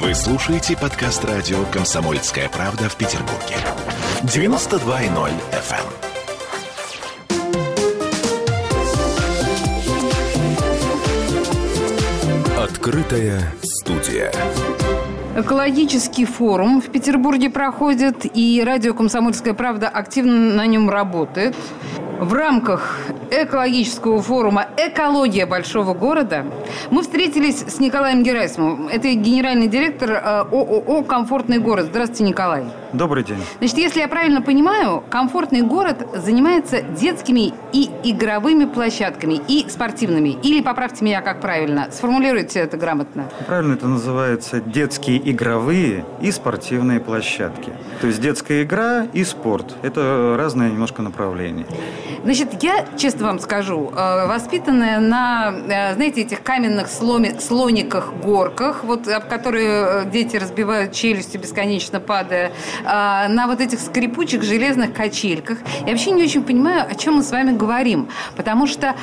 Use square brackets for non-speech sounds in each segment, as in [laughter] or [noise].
Вы слушаете подкаст радио «Комсомольская правда» в Петербурге. 92.0 FM. Открытая студия. Экологический форум в Петербурге проходит, и радио «Комсомольская правда» активно на нем работает. В рамках экологического форума «Экология большого города» мы встретились с Николаем Герасимовым. Это генеральный директор э, ООО «Комфортный город». Здравствуйте, Николай. Добрый день. Значит, если я правильно понимаю, комфортный город занимается детскими и игровыми площадками, и спортивными. Или, поправьте меня, как правильно, сформулируйте это грамотно. Правильно это называется детские игровые и спортивные площадки. То есть детская игра и спорт. Это разные немножко направления. Значит, я, честно вам скажу, э, воспитанная на, э, знаете, этих каменных сломи, слониках-горках, вот, об которые э, дети разбивают челюстью, бесконечно падая, на вот этих скрипучих железных качельках. Я вообще не очень понимаю, о чем мы с вами говорим. Потому что,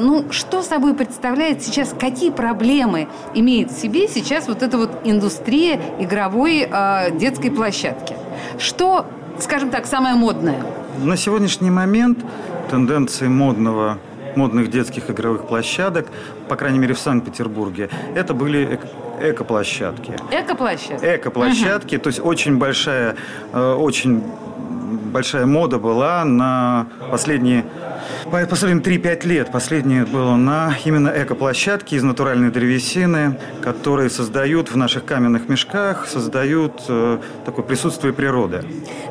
ну, что собой представляет сейчас, какие проблемы имеет в себе сейчас вот эта вот индустрия игровой детской площадки? Что, скажем так, самое модное? На сегодняшний момент тенденции модного модных детских игровых площадок, по крайней мере в Санкт-Петербурге, это были эко-площадки. Эко-площадки? Эко-площадки, угу. то есть очень большая, э, очень большая мода была на последние Последние 3-5 лет, последнее было на именно эко-площадке из натуральной древесины, которые создают в наших каменных мешках, создают э, такое присутствие природы.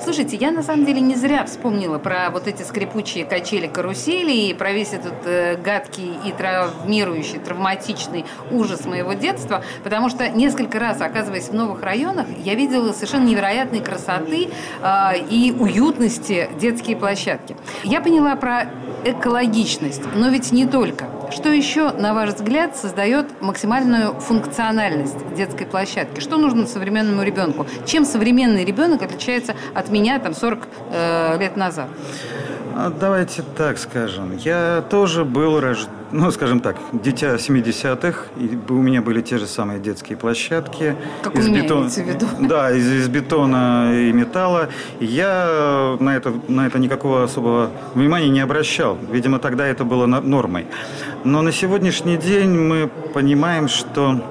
Слушайте, я на самом деле не зря вспомнила про вот эти скрипучие качели-карусели и про весь этот э, гадкий и травмирующий, травматичный ужас моего детства, потому что несколько раз, оказываясь в новых районах, я видела совершенно невероятной красоты э, и уютности детские площадки. Я поняла про экологичность, но ведь не только. Что еще, на ваш взгляд, создает максимальную функциональность детской площадки? Что нужно современному ребенку? Чем современный ребенок отличается от меня там 40 э, лет назад? А давайте так скажем. Я тоже был рожден, ну, скажем так, дитя 70-х, и у меня были те же самые детские площадки. Как из у меня, бетона, в виду? [laughs] Да, из, из бетона и металла. Я на это, на это никакого особого внимания не обращал. Видимо, тогда это было нормой. Но на сегодняшний день мы понимаем, что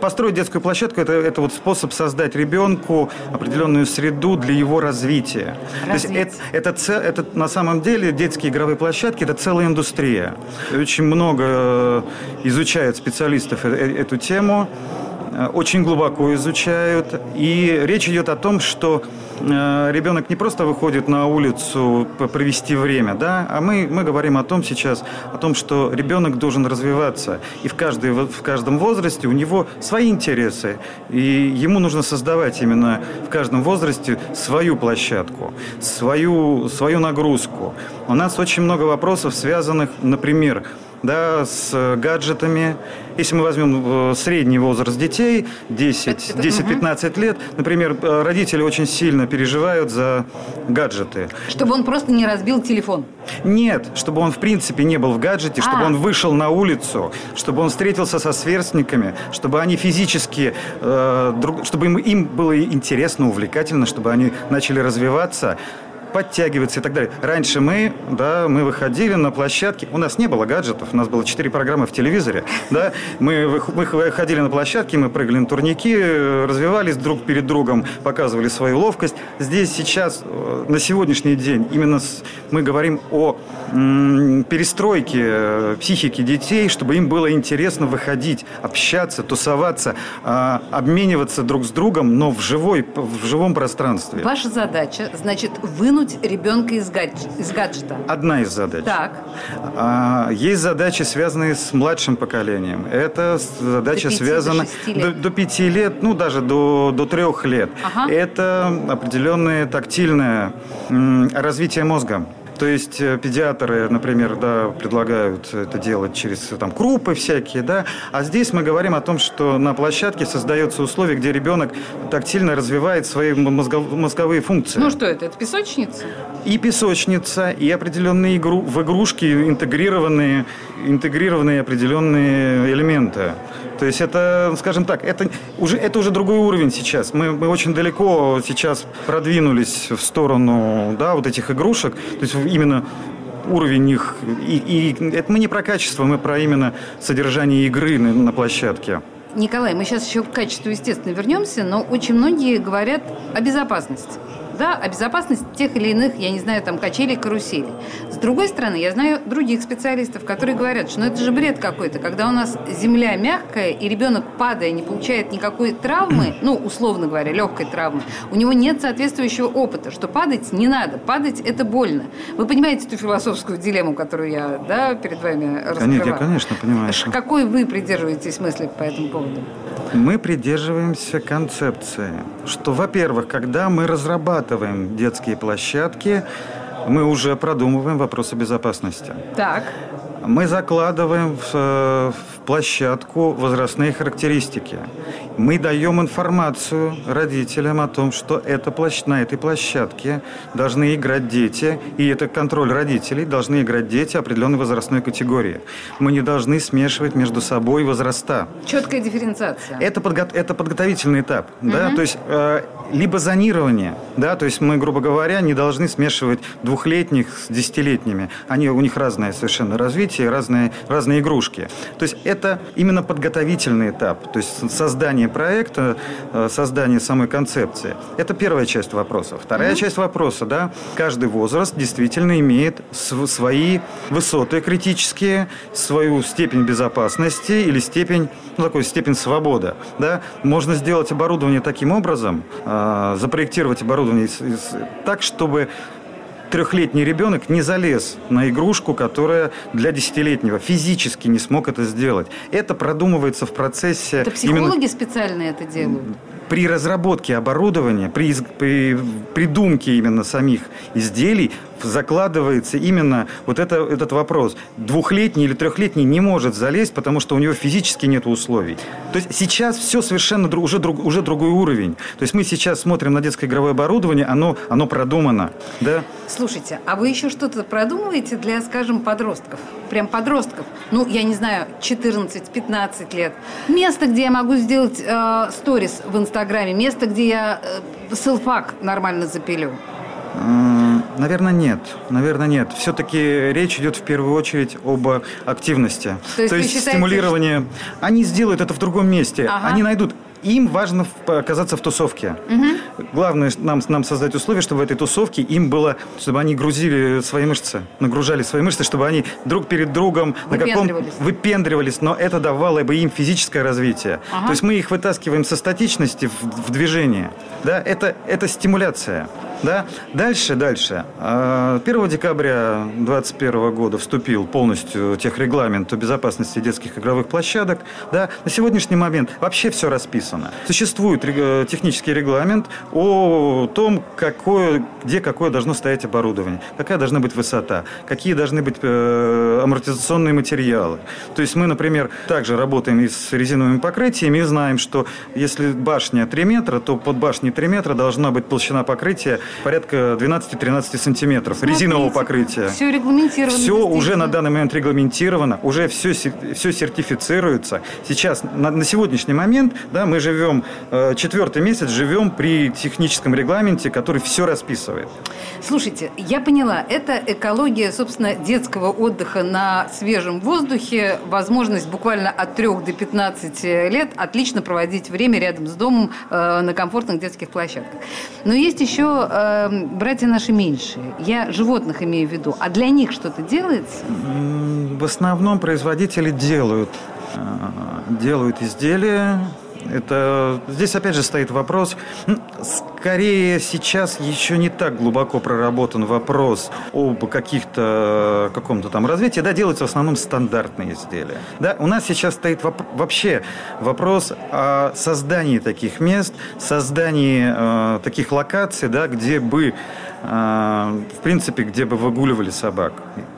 Построить детскую площадку это, это вот способ создать ребенку определенную среду для его развития. развития. То есть это, это, это на самом деле детские игровые площадки это целая индустрия. Очень много э, изучают специалистов э, э, эту тему. Э, очень глубоко изучают. И речь идет о том, что э, ребенок не просто выходит на улицу провести время, да, а мы, мы говорим о том сейчас, о том, что ребенок должен развиваться. И в, каждой, в каждом возрасте у него свои интересы. И ему нужно создавать именно в каждом возрасте свою площадку, свою, свою нагрузку. У нас очень много вопросов, связанных, например, да, с гаджетами. Если мы возьмем э, средний возраст детей, 10-15 лет, например, э, родители очень сильно переживают за гаджеты. Чтобы он просто не разбил телефон? Нет, чтобы он в принципе не был в гаджете, чтобы а. он вышел на улицу, чтобы он встретился со сверстниками, чтобы они физически, э, чтобы им, им было интересно, увлекательно, чтобы они начали развиваться подтягиваться и так далее. Раньше мы, да, мы выходили на площадки, у нас не было гаджетов, у нас было четыре программы в телевизоре, да, мы, мы выходили на площадки, мы прыгали на турники, развивались друг перед другом, показывали свою ловкость. Здесь сейчас, э, на сегодняшний день, именно с, мы говорим о м, перестройке э, психики детей, чтобы им было интересно выходить, общаться, тусоваться, э, обмениваться друг с другом, но в, живой, в живом пространстве. Ваша задача, значит, вынудить вынуть ребенка из, гадж... из гаджета? Одна из задач. Так. А, есть задачи, связанные с младшим поколением. Это задача связана до, до, до лет, ну даже до, до 3 лет. Ага. Это определенное тактильное развитие мозга. То есть э, педиатры, например, да, предлагают это делать через там, крупы всякие, да, а здесь мы говорим о том, что на площадке создается условие, где ребенок тактильно развивает свои мозгов, мозговые функции. Ну что это, это песочница? И песочница, и определенные игру, в игрушки интегрированные, интегрированные определенные элементы. То есть это, скажем так, это уже, это уже другой уровень сейчас. Мы, мы очень далеко сейчас продвинулись в сторону да, вот этих игрушек. То есть именно уровень их. И, и это мы не про качество, мы про именно содержание игры на, на площадке. Николай, мы сейчас еще к качеству, естественно, вернемся, но очень многие говорят о безопасности да, о безопасности тех или иных, я не знаю, там, качелей, каруселей. С другой стороны, я знаю других специалистов, которые говорят, что ну, это же бред какой-то, когда у нас земля мягкая, и ребенок, падая, не получает никакой травмы, [clears throat] ну, условно говоря, легкой травмы, у него нет соответствующего опыта, что падать не надо, падать это больно. Вы понимаете ту философскую дилемму, которую я, да, перед вами раскрывала? Конечно, я, конечно, понимаю. Какой вы придерживаетесь мысли по этому поводу? Мы придерживаемся концепции, что, во-первых, когда мы разрабатываем детские площадки, мы уже продумываем вопросы безопасности. Так. Мы закладываем в, э, в площадку возрастные характеристики. Мы даем информацию родителям о том, что это площ... на этой площадке должны играть дети, и это контроль родителей, должны играть дети определенной возрастной категории. Мы не должны смешивать между собой возраста. Четкая дифференциация. Это, подго... это подготовительный этап. Угу. Да? То есть э, либо зонирование, да, то есть мы, грубо говоря, не должны смешивать двухлетних с десятилетними. Они, у них разное совершенно развитие, разные, разные игрушки. То есть это именно подготовительный этап, то есть создание проекта, э, создание самой концепции. Это первая часть вопроса. Вторая mm-hmm. часть вопроса, да, каждый возраст действительно имеет свои высоты критические, свою степень безопасности или степень, ну, такой степень свободы. Да? Можно сделать оборудование таким образом, э, запроектировать оборудование так, чтобы трехлетний ребенок не залез на игрушку, которая для десятилетнего физически не смог это сделать. Это продумывается в процессе... Это психологи именно... специально это делают? при разработке оборудования, при, при придумке именно самих изделий закладывается именно вот это, этот вопрос. Двухлетний или трехлетний не может залезть, потому что у него физически нет условий. То есть сейчас все совершенно друг, уже, друг, уже другой уровень. То есть мы сейчас смотрим на детское игровое оборудование, оно, оно продумано. Да? Слушайте, а вы еще что-то продумываете для, скажем, подростков? Прям подростков? Ну, я не знаю, 14-15 лет. Место, где я могу сделать э, сторис в Инстаграме место, где я э, селфак нормально запилю? Наверное, нет. Наверное, нет. Все-таки речь идет в первую очередь об активности. То есть, То есть считаете, стимулирование. Что... Они сделают это в другом месте. Ага. Они найдут им важно оказаться в тусовке. Угу. Главное нам, нам создать условия, чтобы в этой тусовке им было, чтобы они грузили свои мышцы, нагружали свои мышцы, чтобы они друг перед другом на каком выпендривались, но это давало бы им физическое развитие. Ага. То есть мы их вытаскиваем со статичности в, в движение. Да? Это, это стимуляция. Да? Дальше, дальше. 1 а, декабря 2021 года вступил полностью техрегламент о безопасности детских игровых площадок. Да? На сегодняшний момент вообще все расписано. Существует технический регламент о том, какое, где какое должно стоять оборудование, какая должна быть высота, какие должны быть э, амортизационные материалы. То есть мы, например, также работаем и с резиновыми покрытиями и знаем, что если башня 3 метра, то под башней 3 метра должна быть толщина покрытия порядка 12-13 сантиметров Смотрите, резинового покрытия. Все регламентировано. Все уже на данный момент регламентировано, уже все, все сертифицируется. Сейчас, на, на сегодняшний момент, да, мы живем, э, четвертый месяц живем при техническом регламенте, который все расписывает. Слушайте, я поняла, это экология, собственно, детского отдыха на свежем воздухе, возможность буквально от 3 до 15 лет отлично проводить время рядом с домом э, на комфортных детских площадках. Но есть еще э, братья наши меньшие. Я животных имею в виду. А для них что-то делается? В основном производители делают э, делают изделия это здесь опять же стоит вопрос. Скорее сейчас еще не так глубоко проработан вопрос об каких-то каком-то там развитии. Да, делаются в основном стандартные изделия. Да, у нас сейчас стоит воп- вообще вопрос о создании таких мест, создании э, таких локаций, да, где бы э, в принципе, где бы выгуливали собак.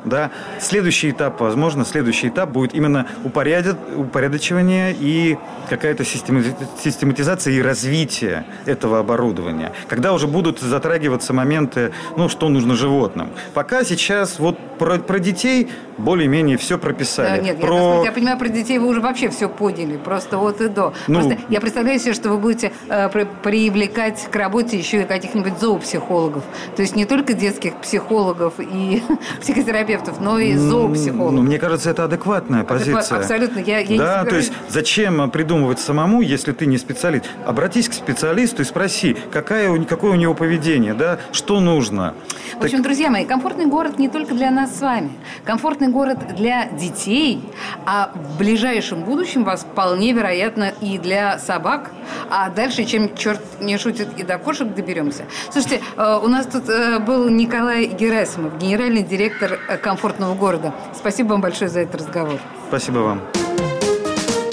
Да? Следующий этап, возможно, следующий этап будет именно упорядок, упорядочивание и какая-то систематизация и развитие этого оборудования. Когда уже будут затрагиваться моменты, ну, что нужно животным. Пока сейчас вот про, про детей более-менее все прописали. Да, нет, про... я, я понимаю, про детей вы уже вообще все поняли, просто вот и до. Ну, просто я представляю себе, что вы будете э, привлекать к работе еще и каких-нибудь зоопсихологов. То есть не только детских психологов и [laughs] психотерапевтов, но и зоопсихологов. Ну, мне кажется, это адекватная позиция. Абсолютно. Я, я да, то есть зачем придумывать самому, если ты не специалист? Обратись к специалисту и спроси, какая, какое у него поведение, да, что нужно. В общем, так... друзья мои, комфортный город не только для нас с вами. Комфортный город для детей, а в ближайшем будущем вас вполне вероятно и для собак. А дальше, чем черт не шутит, и до кошек доберемся. Слушайте, э, у нас тут э, был Николай Герасимов, генеральный директор э, комфортного города. Спасибо вам большое за этот разговор. Спасибо вам.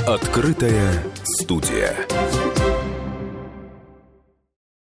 Открытая студия.